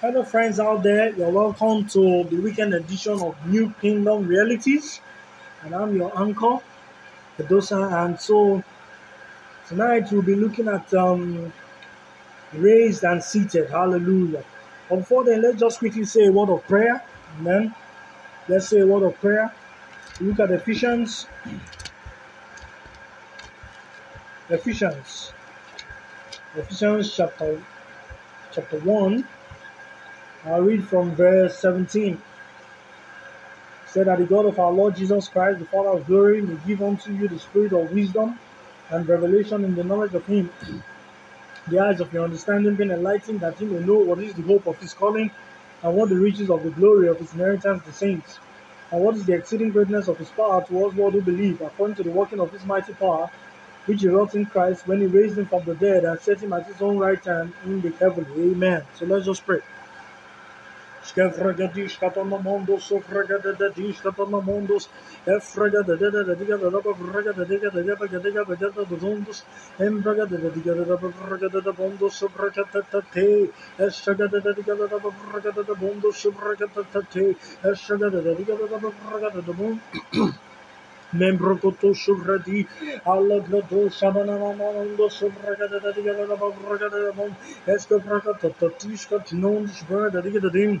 Hello, friends out there. You're welcome to the weekend edition of New Kingdom Realities, and I'm your uncle, Edosa. And so tonight we'll be looking at um, raised and seated. Hallelujah. But before then, let's just quickly say a word of prayer. Amen. Let's say a word of prayer. Look at Ephesians. Ephesians. Ephesians chapter chapter 1 I'll read from verse 17. Said that the God of our Lord Jesus Christ, the Father of glory, may give unto you the spirit of wisdom and revelation in the knowledge of Him, the eyes of your understanding being enlightened, that you may know what is the hope of His calling, and what the riches of the glory of His inheritance the saints, and what is the exceeding greatness of His power towards all who believe, according to the working of His mighty power, which He wrought in Christ when He raised Him from the dead and set Him at His own right hand in the heavenly. Amen. So let's just pray. Σκεφραγατίσκα των ομόντων, σοφραγατέτατίσκα των ομόντων, εφραγατέτατατίκα τα δάπα, φραγατέτατίκα τα γιάπα και τέκα τα γιάτα του δόντος, εμβραγατέτατίκα τα δάπα, φραγατέταπόντος, σοφραγατέτατή, εσσαγατέτατίκα τα δάπα, φραγατέταπόντος, σοφραγατέτατή, εσσαγατέτατίκα τα δάπα, φραγατέταπόντος, membrokoto suvrati alla grado samana mamando suvragada da diga da bavragada da mom esko prakata tatiska tinondis brada diga da dim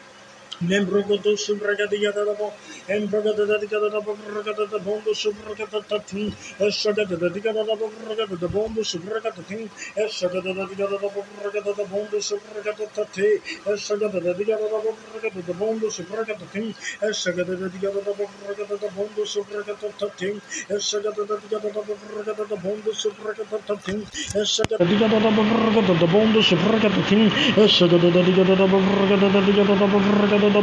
Suvradi, Alagrado Shabanamando Suvragada, the Diga, the Rubber Fraga, the Bon, Escopraga, the Tishka, known this bird, the Diga, the Dim. Membrogodo Sobragadatin, Embrogada the Gada the Bragada the Bondo Sobragatatin, Eshagada the Gada the Bragada the Bondo Sobragatatin, Eshagada the Gada the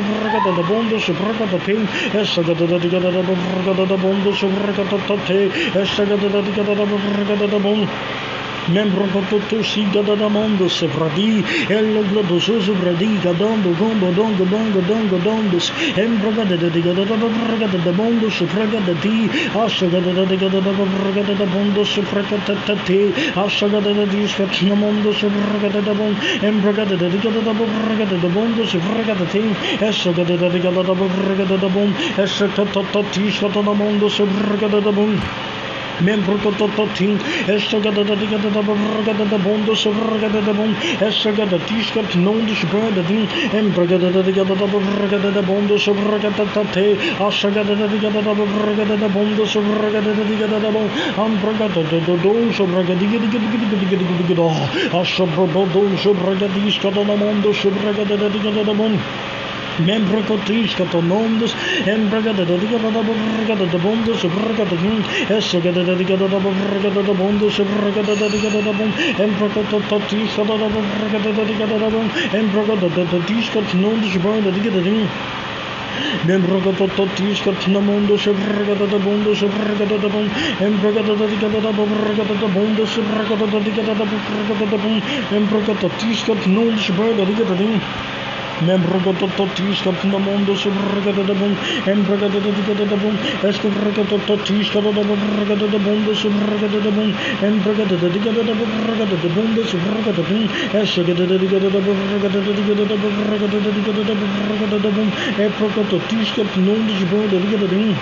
Bragada the Bondo Sobragatati, Eshagada the Dishka Namondo Sobragada the Embrogada the Gada the Bragada the Bondo Sobragatati, Eshagada the Gada the Bragada the Bondo Sobragatati. Membrogotoshika Bragadishka Tanamondo Subragada de Gadabom, Embragada de Gadabagada de Bombo Subragada de Membrogototishka Tanamondo Subragada de Gadabagada de Bom, Escobragata Tanamondo Subragada de Gadabom, Embragototishka Tanamondo Subragada de Gadabim. Membrogodo Subragadia da Bo, Embragada da Digada da Bragada da Bondo Subragata Tatin, Esagada da Digada da Bragada da Bondo Subragata Tin, Esagada da Digada da Bragada da Bondo Subragata Tate, Esagada da Digada da Bragada da Bondo Subragata Tin, Esagada da Digada da Bragada da Bondo Subragata Tatin, Esagada da Digada da Bragada da Membrocotis catonondos, embragadadadabondos, bragadadin, essegadadadabondos, bragadadadabon, embrocototis catonondos, embrocototis catonondos, bragadadin. Εμbrogatotis κατναμόντος ευργαταταπώντος ευργαταταπών Εμbrogatatatικαταταπών ευργαταταπώντος ευργατατατικαταταπών Εμbrogatotis κατνόντος ευργατατικαταταπών Subragata Tatin, Esagada da Digada da Bragada da Bondo Subragata Tin, Esagada da da da da da da da da da da da da da da membro da da da da da da da da da da da da da da da da da da membro da da da da da da da da da da da da da da da da da membro da da da da da da da da da da da da da da totisca tinamondo subragada da bondo subragada da bom embragada da diga da bragada da bondo subragada da diga da bragada da bom embragada tisca tonondos subragada da diga da din Membrogototisca Namondo Subragada da Bum, Embragada da Digada da Bum, Escobragatotisca da Bragada da Bondo Subragada da Bum, Embragada da Digada da Bragada da Bondo Subragada da Bum, Esagada da Digada da Bragada da Digada da Bragada da Digada da Bragada da Bum, Eprogototisca Nondo Subragada da Digada da Bum.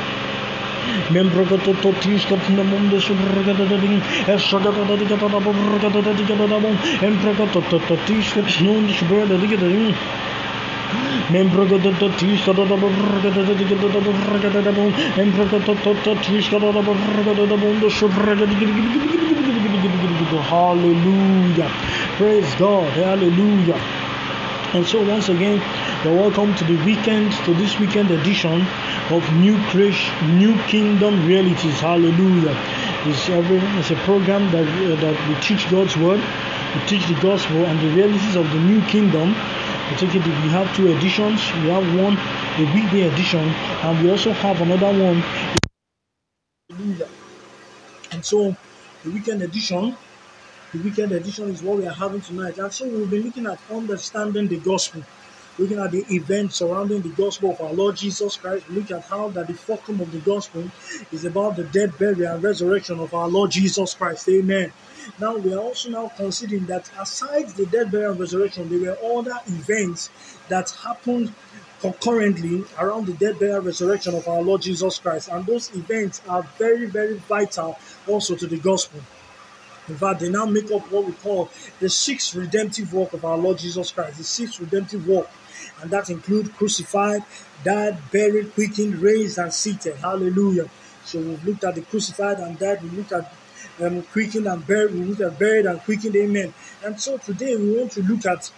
Membrogototisca Namondo Subragada da Bum, Esagada da Digada da Bragada da Digada da Bum, Embragatotisca Nondo Subragada da Digada da Bum. Membrogototisca da Bragada da Digada da Bragada da Bum, Embragatotisca da Bragada da Bondo Subragada da Hallelujah. Praise God. Hallelujah. And so once again, you're welcome to the weekend, to this weekend edition of New Creation, New Kingdom Realities. Hallelujah. It's, every, it's a program that, uh, that we teach God's Word, we teach the gospel and the realities of the new kingdom. It, we have two editions. We have one, the weekday edition, and we also have another one. And so the weekend edition, the weekend edition is what we are having tonight. And so we'll be looking at understanding the gospel looking at the events surrounding the gospel of our Lord Jesus Christ, look at how that the fulcrum of the gospel is about the death, burial, and resurrection of our Lord Jesus Christ. Amen. Now we are also now considering that aside the death, burial, and resurrection, there were other events that happened concurrently around the death, burial, and resurrection of our Lord Jesus Christ, and those events are very, very vital also to the gospel. In fact, they now make up what we call the sixth redemptive work of our Lord Jesus Christ, the sixth redemptive work and that include crucified, died, buried, quickened, raised, and seated. Hallelujah. So we've looked at the crucified and died. We looked at um, quickened and buried. We looked at buried and quickened. Amen. And so today we want to look at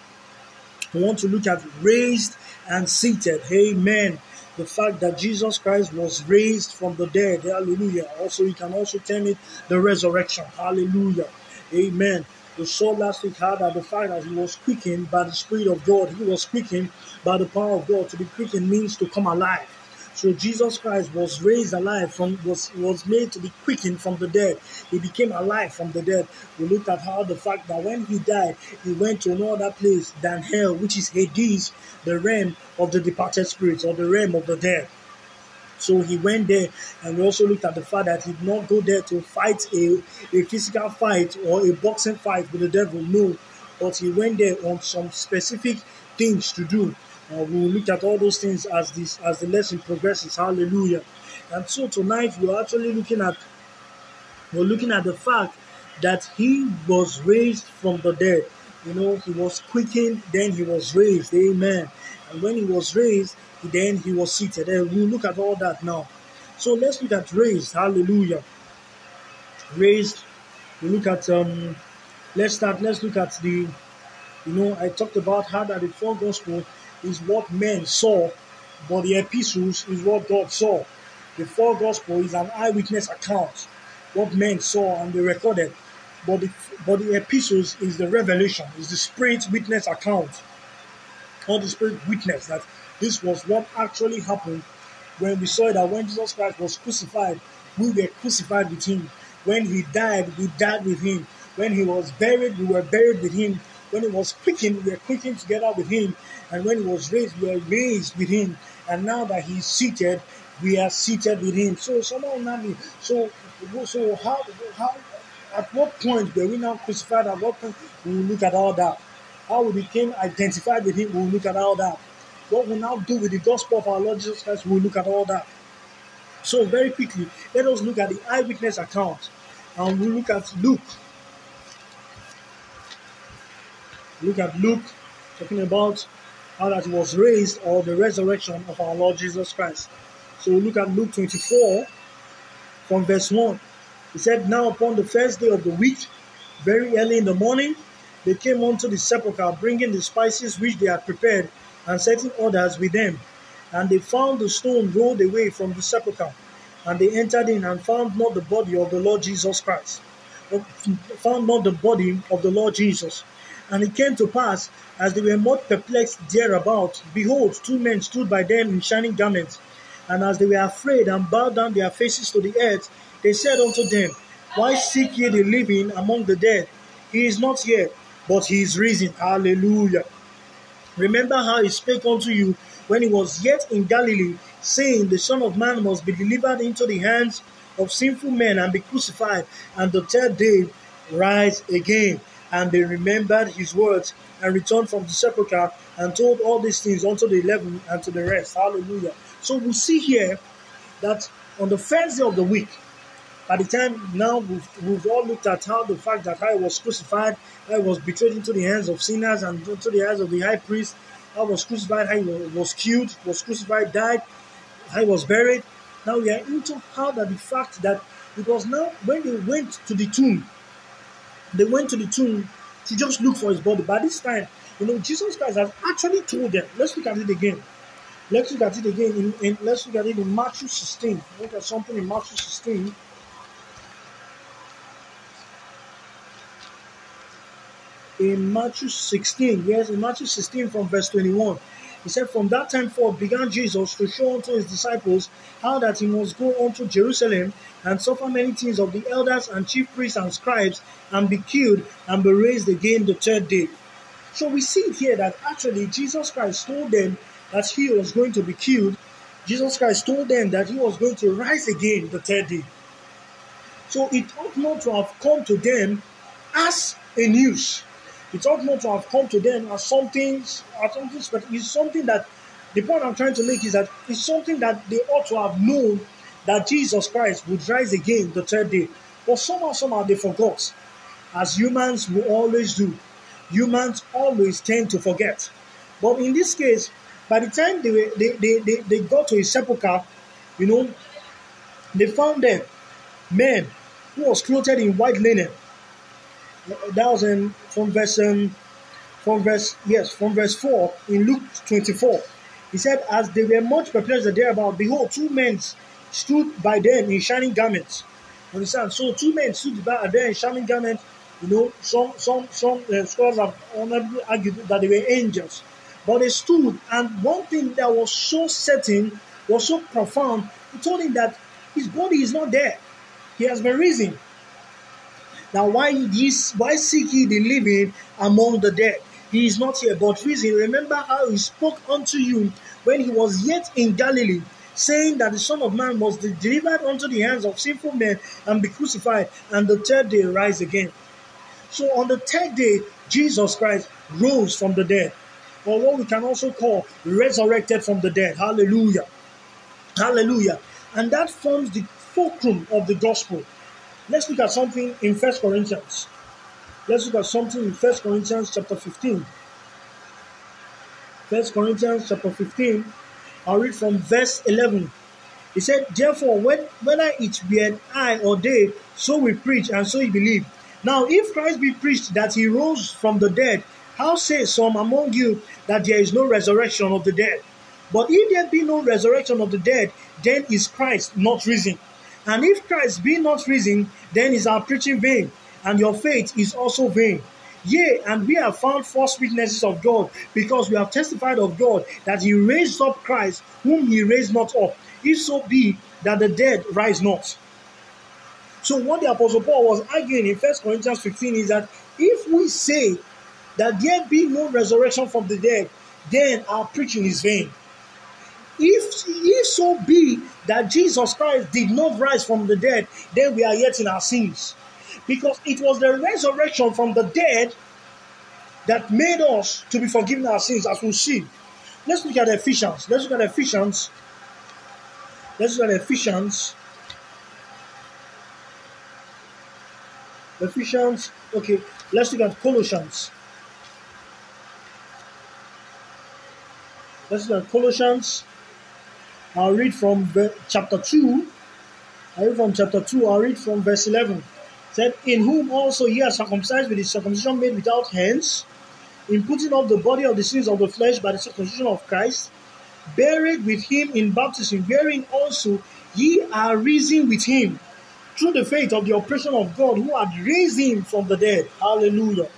we want to look at raised and seated. Amen. The fact that Jesus Christ was raised from the dead. Hallelujah. Also, you can also term it the resurrection. Hallelujah. Amen. We saw last week how that the fact that he was quickened by the Spirit of God, he was quickened by the power of God. To be quickened means to come alive. So Jesus Christ was raised alive from was was made to be quickened from the dead. He became alive from the dead. We looked at how the fact that when he died, he went to no other place than hell, which is Hades, the realm of the departed spirits or the realm of the dead. So he went there, and we also looked at the fact that he did not go there to fight a, a physical fight or a boxing fight with the devil. No, but he went there on some specific things to do. Uh, we will look at all those things as this as the lesson progresses. Hallelujah. And so tonight we're actually looking at we're looking at the fact that he was raised from the dead. You know, he was quickened, then he was raised. Amen. And when he was raised, then he was seated. And we'll look at all that now. So let's look at raised. Hallelujah. Raised. We look at um let's start, let's look at the you know, I talked about how that the four gospel is what men saw, but the epistles is what God saw. The four gospel is an eyewitness account, what men saw and they recorded. But the but the epistles is the revelation, is the spirit witness account. The spirit witness that this was what actually happened when we saw that when Jesus Christ was crucified, we were crucified with him. When he died, we died with him. When he was buried, we were buried with him. When he was quickened, we were quickened together with him. And when he was raised, we were raised with him. And now that he's seated, we are seated with him. So someone now. So so how how at what point were we now crucified? At what point we look at all that? How we became identified with him, we will look at all that. What we now do with the gospel of our Lord Jesus Christ, we will look at all that. So very quickly, let us look at the eyewitness account. And we look at Luke Look at Luke talking about how that was raised or the resurrection of our Lord Jesus Christ. So look at Luke 24 from verse 1. He said, Now upon the first day of the week, very early in the morning, they came unto the sepulchre, bringing the spices which they had prepared, and setting others with them. And they found the stone rolled away from the sepulchre. And they entered in and found not the body of the Lord Jesus Christ. Uh, found not the body of the Lord Jesus. And it came to pass, as they were much perplexed thereabout, behold, two men stood by them in shining garments. And as they were afraid and bowed down their faces to the earth, they said unto them, Why seek ye the living among the dead? He is not here, but he is risen. Hallelujah. Remember how he spake unto you when he was yet in Galilee, saying, The Son of Man must be delivered into the hands of sinful men and be crucified, and the third day rise again and they remembered his words and returned from the sepulchre and told all these things unto the eleven and to the rest. Hallelujah. So we see here that on the first day of the week, by the time now we've, we've all looked at how the fact that I was crucified, I was betrayed into the hands of sinners and into the hands of the high priest. I was crucified, I was killed, was crucified, died, I was buried. Now we are into how that the fact that because now when they went to the tomb, they went to the tomb to just look for his body. By this time, you know, Jesus Christ has actually told them. Let's look at it again. Let's look at it again. In, in let's look at it in Matthew 16. Look at something in Matthew 16. In Matthew 16, yes, in Matthew 16 from verse 21. He said, From that time forth began Jesus to show unto his disciples how that he must go unto Jerusalem and suffer many things of the elders and chief priests and scribes, and be killed and be raised again the third day. So we see here that actually Jesus Christ told them that he was going to be killed. Jesus Christ told them that he was going to rise again the third day. So it ought not to have come to them as a news. It ought not to have come to them as something, as something, but it's something that the point I'm trying to make is that it's something that they ought to have known that Jesus Christ would rise again the third day. But somehow, somehow they forgot, as humans will always do. Humans always tend to forget. But in this case, by the time they, they, they, they, they got to his sepulchre, you know, they found there men who was clothed in white linen that was in from verse um, from verse yes from verse four in Luke twenty four. He said, as they were much perplexed thereabout, behold, two men stood by them in shining garments. Understand? So two men stood by there in shining garments. You know, some some some uh, scholars have argued that they were angels, but they stood, and one thing that was so certain, was so profound, he told him that his body is not there; he has been risen. Now, why this? Why seek ye the living among the dead? He is not here, but reason. Remember how he spoke unto you when he was yet in Galilee, saying that the Son of Man be delivered unto the hands of sinful men and be crucified, and the third day rise again. So on the third day, Jesus Christ rose from the dead, or what we can also call resurrected from the dead. Hallelujah. Hallelujah. And that forms the fulcrum of the gospel. Let's look at something in First Corinthians. Let's look at something in First Corinthians chapter 15. First Corinthians chapter 15. I'll read from verse 11. He said, Therefore, whether it be an I or day, so we preach, and so ye believe. Now, if Christ be preached that he rose from the dead, how say some among you that there is no resurrection of the dead? But if there be no resurrection of the dead, then is Christ not risen. And if Christ be not risen, then is our preaching vain, and your faith is also vain. Yea, and we have found false witnesses of God, because we have testified of God that he raised up Christ, whom he raised not up, if so be that the dead rise not. So, what the Apostle Paul was arguing in 1 Corinthians 15 is that if we say that there be no resurrection from the dead, then our preaching is vain. If, if so be that Jesus Christ did not rise from the dead, then we are yet in our sins. Because it was the resurrection from the dead that made us to be forgiven our sins, as we see. Let's look at Ephesians. Let's look at Ephesians. Let's look at Ephesians. Ephesians. Okay, let's look at Colossians. Let's look at Colossians I'll read from chapter 2. i read from chapter 2. I'll read from verse 11. It said, In whom also ye are circumcised with the circumcision made without hands, in putting off the body of the sins of the flesh by the circumcision of Christ, buried with him in baptism, wherein also ye are risen with him through the faith of the operation of God who had raised him from the dead. Hallelujah.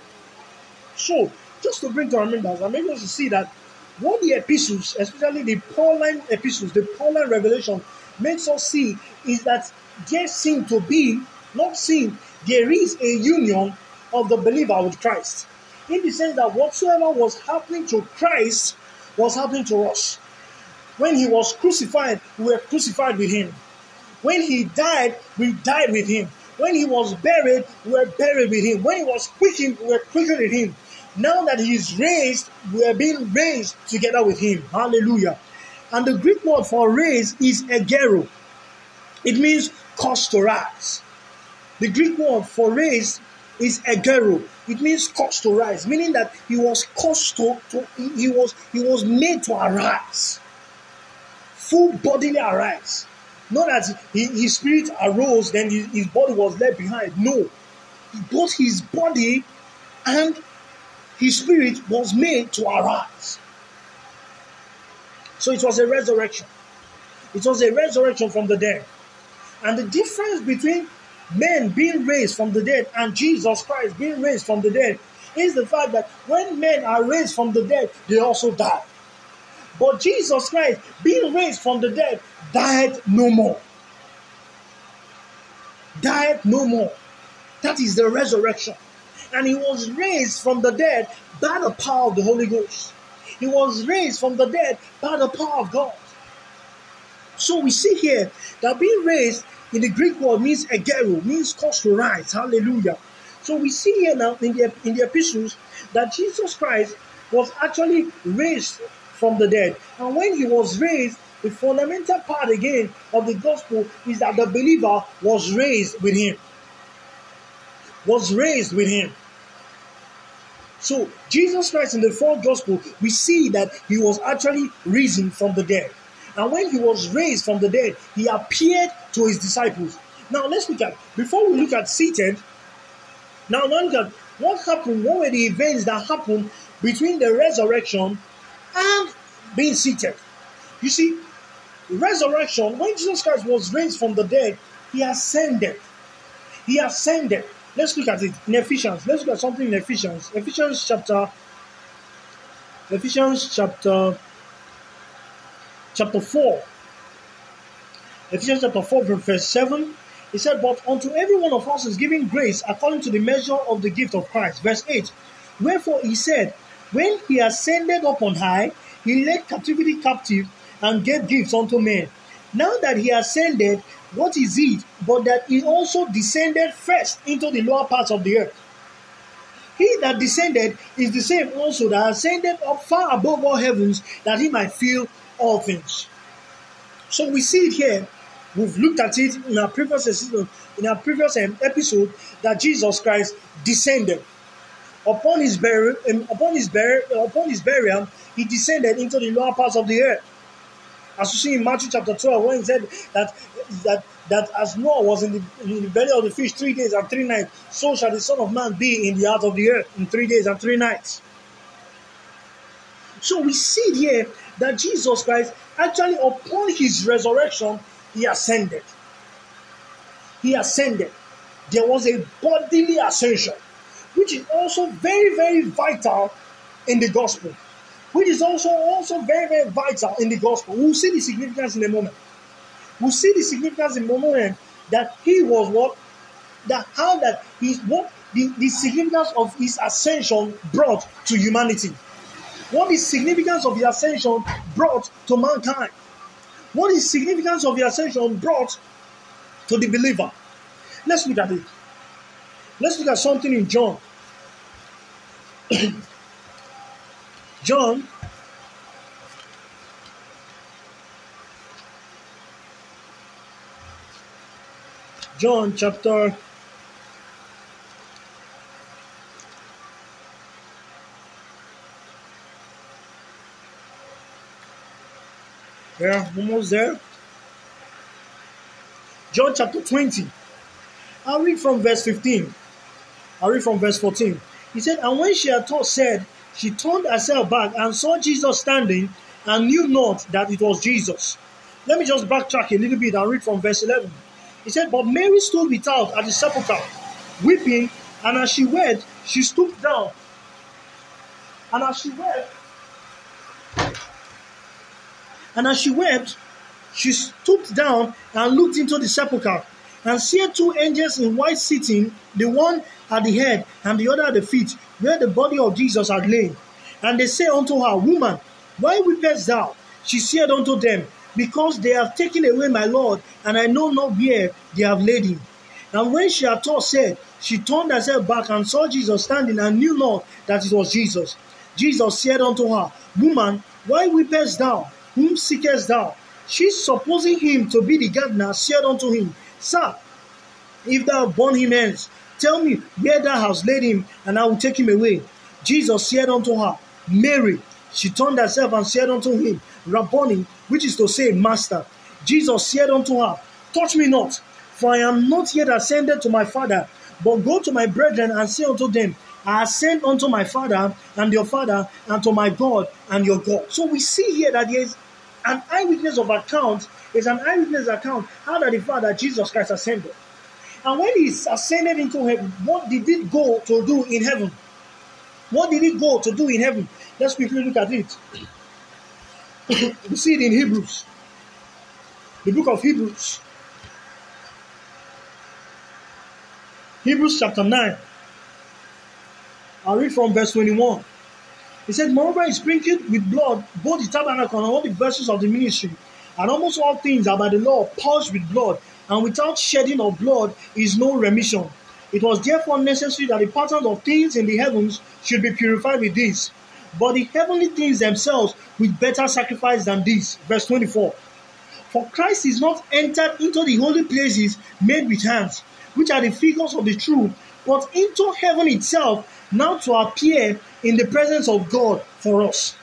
So, just to bring to our remembrance, I'm able to see that what the epistles, especially the Pauline epistles, the Pauline revelation, makes us see is that there seems to be, not seen, there is a union of the believer with Christ. In the sense that whatsoever was happening to Christ was happening to us. When he was crucified, we were crucified with him. When he died, we died with him. When he was buried, we were buried with him. When he was quickened, we were quickened with him. Now that he is raised, we are being raised together with him. Hallelujah. And the Greek word for raised is egero. It means cause to rise. The Greek word for raised is egero. It means cause to rise, meaning that he was caused to, to he was he was made to arise. Full bodily arise. Not that he, his spirit arose, then his, his body was left behind. No. Both his body and his spirit was made to arise. So it was a resurrection. It was a resurrection from the dead. And the difference between men being raised from the dead and Jesus Christ being raised from the dead is the fact that when men are raised from the dead, they also die. But Jesus Christ, being raised from the dead, died no more. Died no more. That is the resurrection. And he was raised from the dead by the power of the Holy Ghost. He was raised from the dead by the power of God. So we see here that being raised in the Greek word means egero, means cause to rise. Hallelujah. So we see here now in the, in the epistles that Jesus Christ was actually raised from the dead. And when he was raised, the fundamental part again of the gospel is that the believer was raised with him. Was raised with him. So, Jesus Christ in the fourth gospel, we see that he was actually risen from the dead. And when he was raised from the dead, he appeared to his disciples. Now, let's look at, before we look at seated, now look at what happened, what were the events that happened between the resurrection and being seated. You see, resurrection, when Jesus Christ was raised from the dead, he ascended. He ascended. Let's look at it in Ephesians. Let's look at something in Ephesians. Ephesians chapter Ephesians chapter chapter 4. Ephesians chapter 4, verse 7. He said, But unto every one of us is given grace according to the measure of the gift of Christ. Verse 8. Wherefore he said, When he ascended up on high, he led captivity captive and gave gifts unto men. Now that he ascended, what is it but that he also descended first into the lower parts of the earth? He that descended is the same also that ascended up far above all heavens that he might fill all things. So we see it here. We've looked at it in our previous in our previous um, episode that Jesus Christ descended upon his burial. Um, upon his burial, upon his burial, he descended into the lower parts of the earth. As you see in Matthew chapter 12, when he said that that that as Noah was in the, in the belly of the fish three days and three nights, so shall the Son of Man be in the heart of the earth in three days and three nights. So we see here that Jesus Christ actually upon his resurrection, he ascended. He ascended. There was a bodily ascension, which is also very, very vital in the gospel which is also also very very vital in the gospel. We'll see the significance in a moment. We'll see the significance in a moment that he was what that how that he's what the, the significance of his ascension brought to humanity. What is significance of the ascension brought to mankind? What is significance of the ascension brought to the believer? Let's look at it. Let's look at something in John. John John chapter Yeah, almost there. John chapter 20. I'll read from verse 15. I'll read from verse 14. He said, And when she had taught, said, she turned herself back and saw Jesus standing and knew not that it was Jesus. Let me just backtrack a little bit and read from verse 11. He said, But Mary stood without at the sepulchre, weeping, and as she wept, she stooped down. And as she wept, and as she wept, she stooped down and looked into the sepulchre, and saw two angels in white sitting, the one at the head and the other at the feet, where the body of Jesus had lain. And they say unto her, Woman, why weepest thou? She said unto them, Because they have taken away my Lord, and I know not where they have laid him. And when she had thought said, she turned herself back and saw Jesus standing and knew not that it was Jesus. Jesus said unto her, Woman, why weepest thou? Whom seekest thou? She, supposing him to be the gardener, said unto him, Sir, if thou borne him hence, Tell me where thou hast laid him, and I will take him away. Jesus said unto her, Mary. She turned herself and said unto him, Rabboni, which is to say, Master. Jesus said unto her, Touch me not, for I am not yet ascended to my Father, But go to my brethren and say unto them, I ascend unto my Father and your Father, and to my God and your God. So we see here that there is an eyewitness of account, is an eyewitness account how that the Father Jesus Christ ascended. And when he ascended into heaven, what did it go to do in heaven? What did it go to do in heaven? Let's quickly look at it. we see it in Hebrews, the book of Hebrews. Hebrews chapter 9. I'll read from verse 21. He said, Moreover, he sprinkled with blood both the tabernacle and all the vessels of the ministry, and almost all things are by the law purged with blood, and without shedding of blood is no remission. It was therefore necessary that the patterns of things in the heavens should be purified with this, but the heavenly things themselves with better sacrifice than this. Verse 24. For Christ is not entered into the holy places made with hands, which are the figures of the true, but into heaven itself, now to appear in the presence of God for us.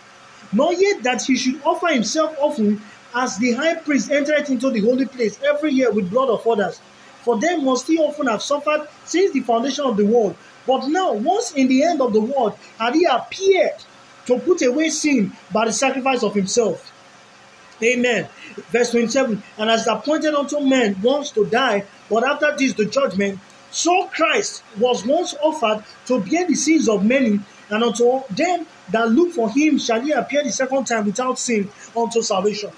Nor yet that he should offer himself often as the high priest entered into the holy place every year with blood of others. For them must he often have suffered since the foundation of the world. But now, once in the end of the world, had he appeared to put away sin by the sacrifice of himself. Amen. Verse 27 And as appointed unto men once to die, but after this the judgment, so Christ was once offered to bear the sins of many, and unto them that look for him shall he appear the second time without sin unto salvation.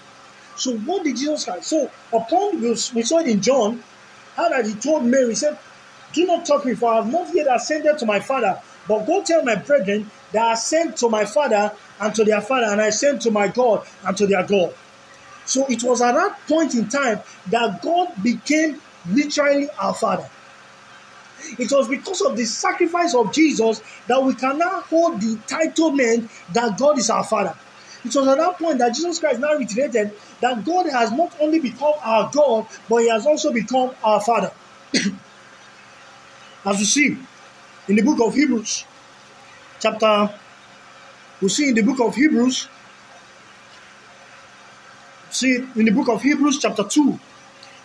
So what did Jesus Christ? So upon we saw it in John, how that he told Mary, he said, Do not touch me, for I have not yet ascended to my Father, but go tell my brethren that I sent to my Father and to their Father, and I sent to my God and to their God. So it was at that point in time that God became literally our Father. It was because of the sacrifice of Jesus that we can now hold the entitlement that God is our Father. It was at that point that Jesus Christ now reiterated that God has not only become our God, but He has also become our Father. As we see in the book of Hebrews, chapter, we see in the book of Hebrews, See, in the book of Hebrews, chapter 2,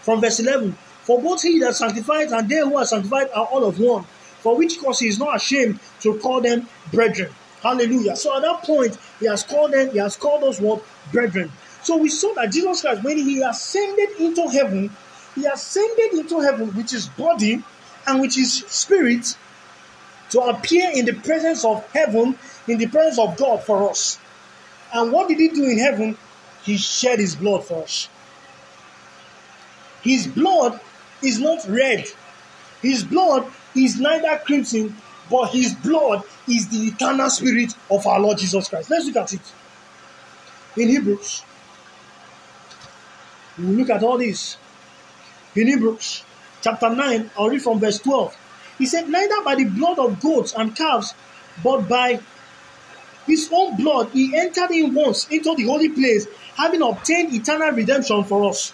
from verse 11, for both he that sanctified and they who are sanctified are all of one, for which cause he is not ashamed to call them brethren. Hallelujah. So at that point, he has called them, he has called us what? Brethren. So we saw that Jesus Christ, when he ascended into heaven, he ascended into heaven with his body and with his spirit to appear in the presence of heaven, in the presence of God for us. And what did he do in heaven? He shed his blood for us. His blood is not red. His blood is neither crimson, but his blood is the eternal spirit of our Lord Jesus Christ. Let's look at it. In Hebrews, we look at all this. In Hebrews chapter 9, I'll read from verse 12. He said, Neither by the blood of goats and calves, but by his own blood he entered in once into the holy place having obtained eternal redemption for us.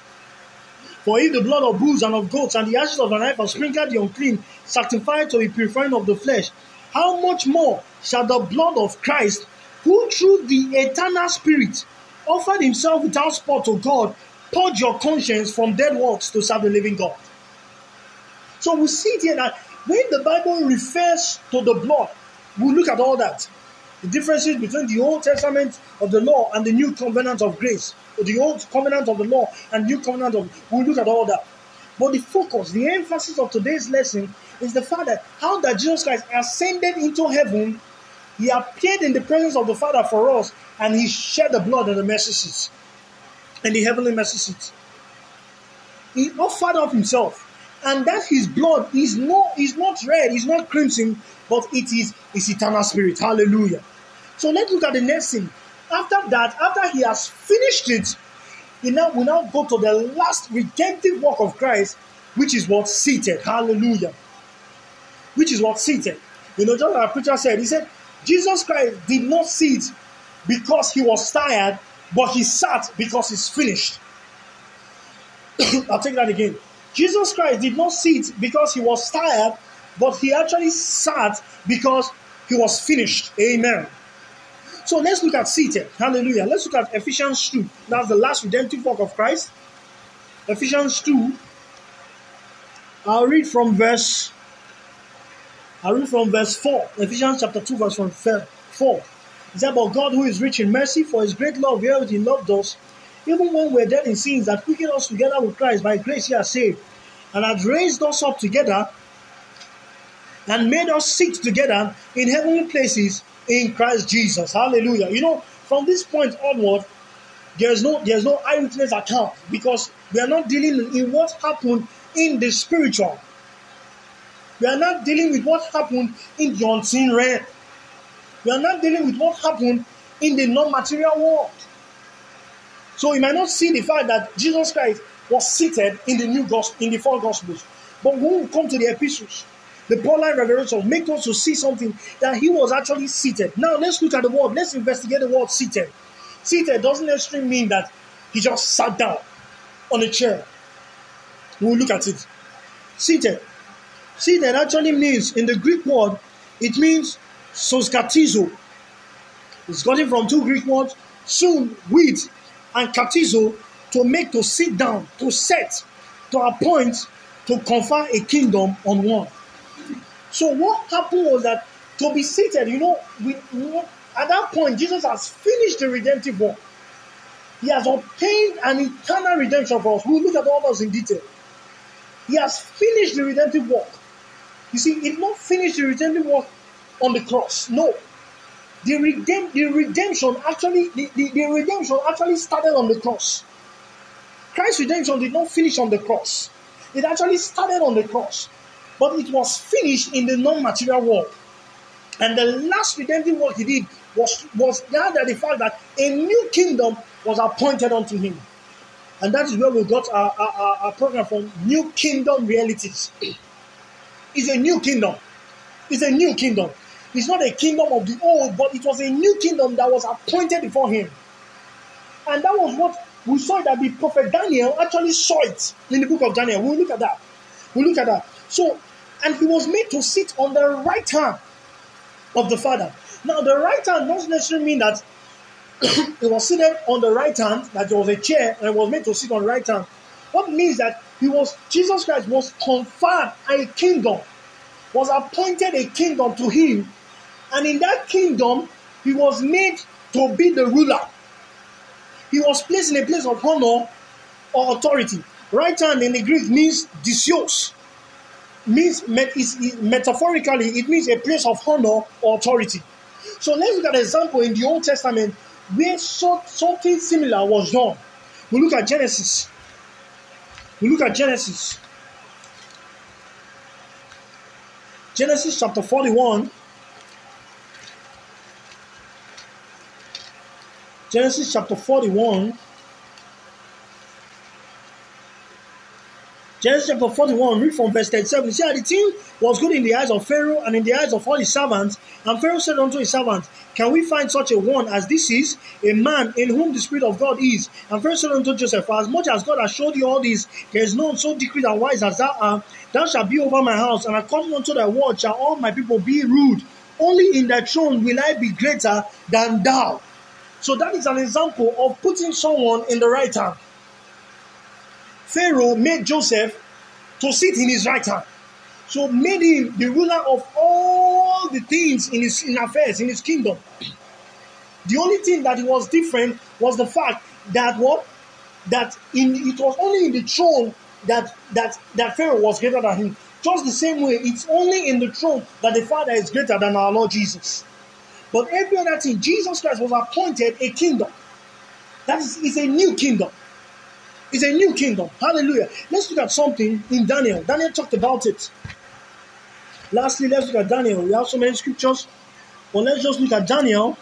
For if the blood of bulls and of goats and the ashes of an heifer sprinkled the unclean, sanctified to the purifying of the flesh, how much more shall the blood of Christ, who through the eternal Spirit offered himself without spot to God, purge your conscience from dead works to serve the living God? So we see here that when the Bible refers to the blood, we look at all that the differences between the Old Testament of the law and the New Covenant of grace, the Old Covenant of the law and New Covenant of. We'll look at all that. But the focus, the emphasis of today's lesson is the fact that how that Jesus Christ ascended into heaven, he appeared in the presence of the Father for us, and he shed the blood on the mercy seat, and the heavenly mercy seat. He offered up himself, and that his blood is not is not red, is not crimson, but it is his eternal spirit. Hallelujah. So let's look at the next thing. After that, after he has finished it, he now we now go to the last redemptive work of Christ, which is what seated. Hallelujah. Which is what seated. You know, just our preacher said, he said, Jesus Christ did not sit because he was tired, but he sat because he's finished. I'll take that again. Jesus Christ did not sit because he was tired, but he actually sat because he was finished. Amen. So let's look at seated. Hallelujah. Let's look at Ephesians 2. That's the last redemptive work of Christ. Ephesians 2. I'll read from verse I'll read from verse 4, Ephesians chapter 2, verse 4. It's about God who is rich in mercy for his great love, he loved us, even when we are dead in sins, that quickened us together with Christ, by grace ye are saved, and has raised us up together and made us sit together in heavenly places in Christ Jesus. Hallelujah. You know, from this point onward, there's no there's no eyewitness account because we are not dealing in what happened in the spiritual. We are not dealing with what happened in the unseen realm. We are not dealing with what happened in the non-material world. So you might not see the fact that Jesus Christ was seated in the new gospel, in the four gospels. But when we come to the epistles, the Pauline revelation make us to see something that he was actually seated. Now let's look at the word. Let's investigate the word seated. Seated doesn't necessarily mean that he just sat down on a chair. We'll look at it. Seated. Seated actually means in the Greek word, it means soskatizo. It's gotten from two Greek words, soon, with, and katizo, to make, to sit down, to set, to appoint, to confer a kingdom on one. So what happened was that to be seated, you know, we, at that point, Jesus has finished the redemptive work. He has obtained an eternal redemption for us. We'll look at all those in detail. He has finished the redemptive work. You see, he did not finish the redemptive work on the cross. No. The, the redemption actually, the, the, the redemption actually started on the cross. Christ's redemption did not finish on the cross. It actually started on the cross. But it was finished in the non-material world. And the last redemptive work he did was, was that the fact that a new kingdom was appointed unto him. And that is where we got our, our, our program from New Kingdom Realities. It's a new kingdom. It's a new kingdom. It's not a kingdom of the old, but it was a new kingdom that was appointed before him. And that was what we saw that the prophet Daniel actually saw it in the book of Daniel. We'll look at that. We'll look at that. So, and he was made to sit on the right hand of the Father. Now, the right hand doesn't necessarily mean that he was seated on the right hand, that there was a chair and he was made to sit on the right hand. What means that he was Jesus Christ was conferred a kingdom, was appointed a kingdom to him, and in that kingdom he was made to be the ruler. He was placed in a place of honor or authority. Right hand in the Greek means disios. Means metaphorically, it means a place of honor or authority. So let's look at an example in the Old Testament where something similar was done. We look at Genesis. We look at Genesis. Genesis chapter 41. Genesis chapter 41. Genesis chapter 41, read from verse 37. See the thing was good in the eyes of Pharaoh and in the eyes of all his servants. And Pharaoh said unto his servants, Can we find such a one as this is, a man in whom the Spirit of God is? And Pharaoh said unto Joseph, As much as God has showed you all this, there is none so discreet and wise as thou art. Thou shalt be over my house, and according unto thy word shall all my people be ruled. Only in thy throne will I be greater than thou. So that is an example of putting someone in the right hand. Pharaoh made Joseph to sit in his right hand. So made him the ruler of all the things in his in affairs, in his kingdom. The only thing that was different was the fact that what that in it was only in the throne that that that Pharaoh was greater than him. Just the same way, it's only in the throne that the Father is greater than our Lord Jesus. But every other thing, Jesus Christ was appointed a kingdom. That is, is a new kingdom. It's a new kingdom. Hallelujah. Let's look at something in Daniel. Daniel talked about it. Lastly, let's look at Daniel. We have so many scriptures, but let's just look at Daniel.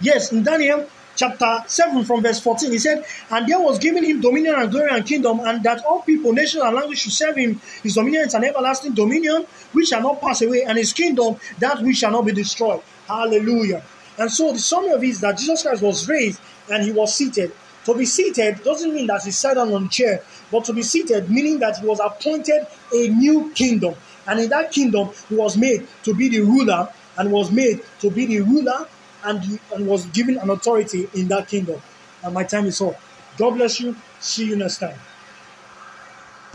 Yes, in Daniel chapter 7 from verse 14, he said, And there was given him dominion and glory and kingdom, and that all people, nations, and languages should serve him. His dominion is an everlasting dominion which shall not pass away, and his kingdom that which shall not be destroyed. Hallelujah. And so the summary of it is that Jesus Christ was raised and he was seated. To be seated doesn't mean that he sat down on a chair, but to be seated meaning that he was appointed a new kingdom. And in that kingdom, he was made to be the ruler and was made to be the ruler and, and was given an authority in that kingdom. And my time is up. God bless you. See you next time.